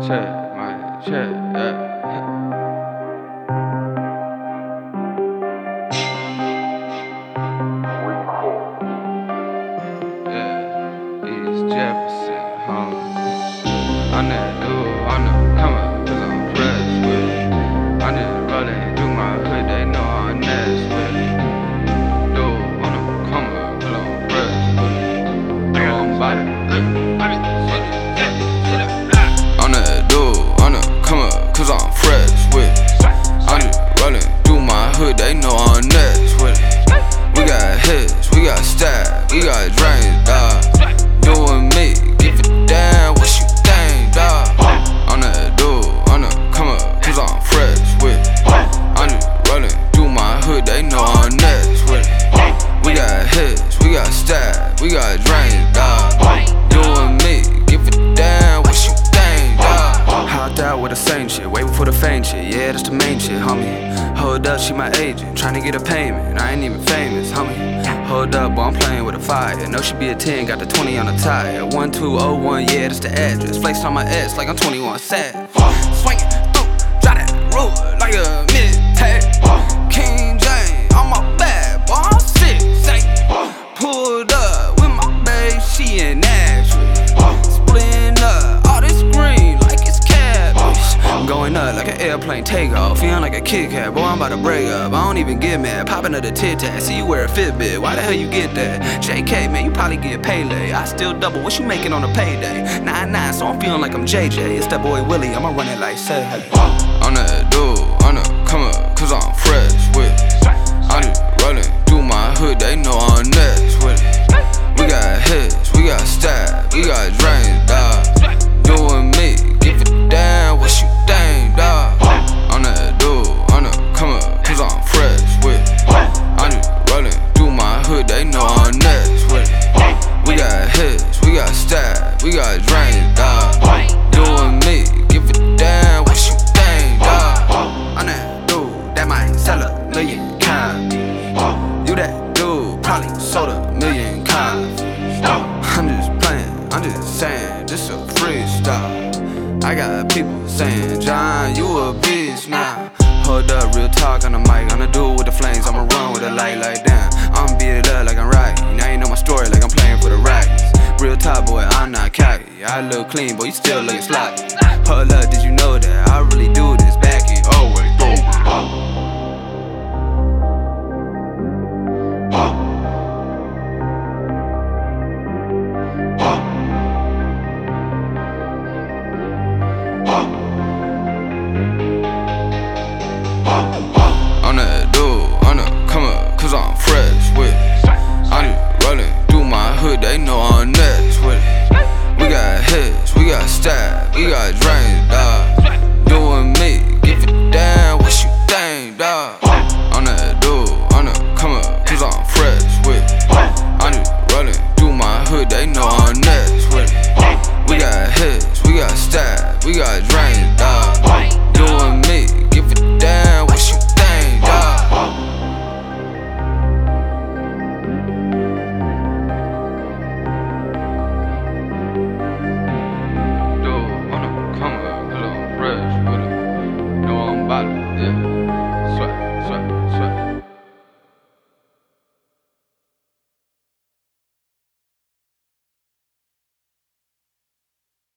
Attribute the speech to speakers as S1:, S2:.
S1: check, my check, yeah. Yeah, Jefferson, home. I'm that know next with it. We got hits, we got stab, we got drains, dog. Doing me, give it down, what you think, dog? I'm that dude, I'm the comer, cause I'm fresh with it. I'm just rolling through my hood, they know I'm next with it. We got hits, we got stab, we got drains, dog. Doing me, give it down, what you think, dog? Hopped out with the same shit, waiting for the fame shit, yeah, that's the main shit, homie. Hold up, she my agent, trying to get a payment, I ain't even famous, homie. Hold up, boy, I'm playing with a fire. Know she be a 10, got the 20 on the tire. 1201, yeah, that's the address. Flakes on my ass like I'm 21 sad. Swing it through, drop that road like a mid tag. Airplane takeoff, feeling like a Kit Kat. Boy, I'm about to break up. I don't even get mad. Popping the tit tat, see you wear a Fitbit. Why the hell you get that? JK, man, you probably get paid late. I still double. What you making on a payday? Nine nine, so I'm feeling like I'm JJ. It's that boy Willie. I'ma run it like say. I'm that dude, I'm the comer, cause I'm fresh freestyle. I got people saying, John, you a bitch now. Hold up, real talk on the mic. I'm the dude with the flames, I'ma run with the light like damn. I'm beat it up like I'm right. Now you know my story like I'm playing for the Rockets. Real top boy, I'm not cocky. I look clean, but you still looking sloppy. Hold up, did you know that I really do this back in oh always I'm oh, oh. Stab, we got